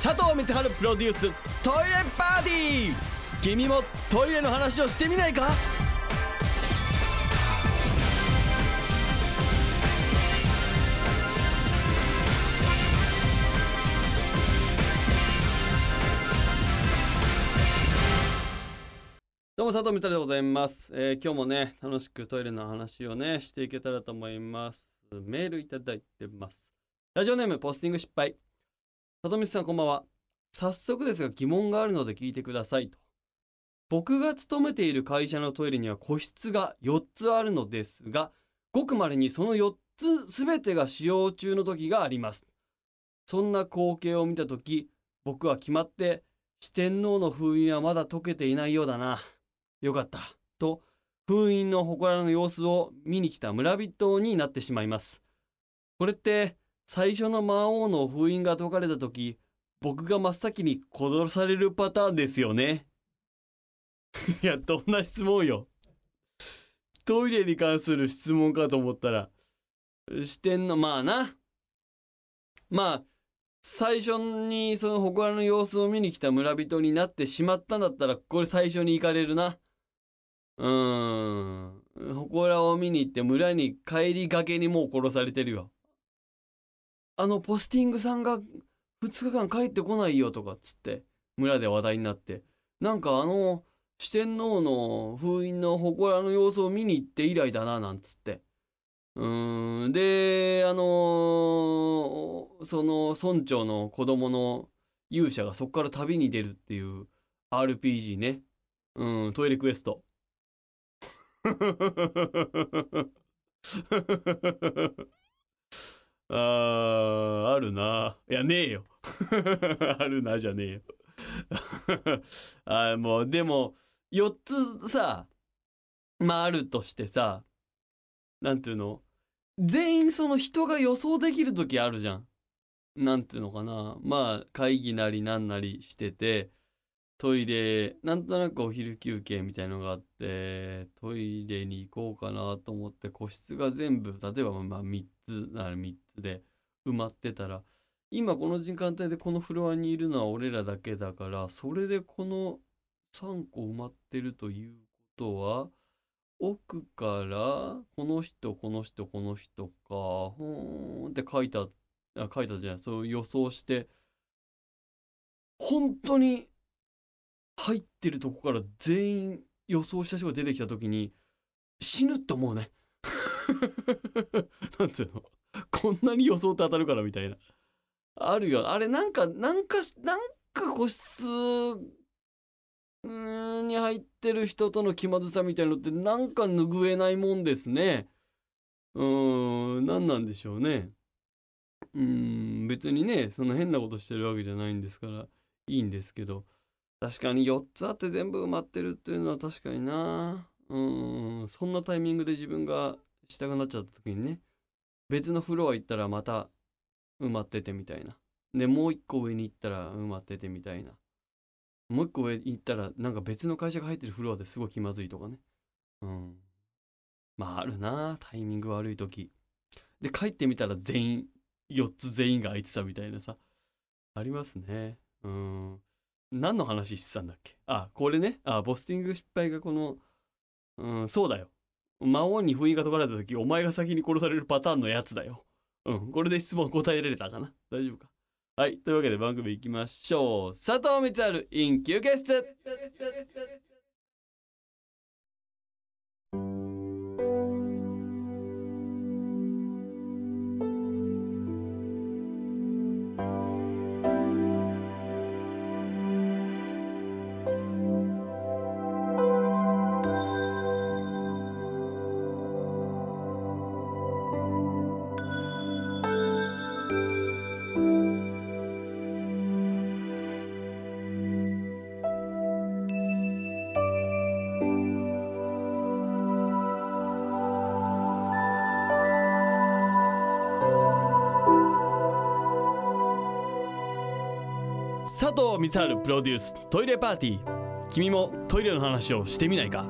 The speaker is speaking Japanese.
佐藤光晴プロデューストイレパーティー。君もトイレの話をしてみないか？どうも佐藤光晴でございます、えー今日もね楽しくトイレの話をねしていけたらと思います。メールいただいてます。ラジオネームポスティング失敗。里見さんこんばんは。早速ですが疑問があるので聞いてくださいと。僕が勤めている会社のトイレには個室が4つあるのですがごくまれにその4つ全てが使用中の時があります。そんな光景を見た時僕は決まって四天王の封印はまだ解けていないようだな。よかった。と封印の祠の様子を見に来た村人になってしまいます。これって最初の魔王の封印が解かれた時僕が真っ先に殺されるパターンですよね。いやどんな質問よ。トイレに関する質問かと思ったらしてんのまあな。まあ最初にその祠の様子を見に来た村人になってしまったんだったらこれ最初に行かれるな。うーん。祠を見に行って村に帰りがけにもう殺されてるよ。あのポスティングさんが2日間帰ってこないよとかっつって村で話題になって。なんかあの四天王の封印の祠の様子を見に行って以来だななんつって。うんであのその村長の子供の勇者がそこから旅に出るっていう RPG ね。うんトイレクエスト。ああるな。いやねえよ。あるなじゃねえよ。あーもうでも4つさまああるとしてさなんていうの？全員その人が予想できる時あるじゃん。なんていうのかな。まあ会議なりなんなりしててトイレなんとなくお昼休憩みたいのがあってトイレに行こうかなと思って個室が全部例えばまあ3つなら3つで埋まってたら今この時間帯でこのフロアにいるのは俺らだけだからそれでこの3個埋まってるということは奥からこの人この人この人かほーんって書いたあ書いたじゃないそう予想して本当に入ってるとこから全員予想した人が出てきた時に死ぬって思うね。なんつうの？こんなに予想って当たるからみたいな。あるよ。あれなんかなんかなんか個室うーんに入ってる人との気まずさみたいのってなんか拭えないもんですね。うーん何なんでしょうね。うーん別にねそんな変なことしてるわけじゃないんですからいいんですけど。確かに4つあって全部埋まってるっていうのは確かにな。うん。そんなタイミングで自分がしたくなっちゃった時にね別のフロア行ったらまた埋まっててみたいな。でもう一個上に行ったら埋まっててみたいな。もう一個上行ったらなんか別の会社が入ってるフロアですごい気まずいとかね。うん。まああるなタイミング悪い時。で帰ってみたら全員4つ全員が空いてたみたいなさ。ありますね。うん。何の話してたんだっけ？あこれね。あボスティング失敗がこのうんそうだよ。魔王に封印が解かれた時お前が先に殺されるパターンのやつだよ。うんこれで質問答えられたかな？大丈夫か？はい。というわけで番組いきましょう。佐藤光晴 in 休憩室佐藤光晴プロデューストイレパーティー。君もトイレの話をしてみないか？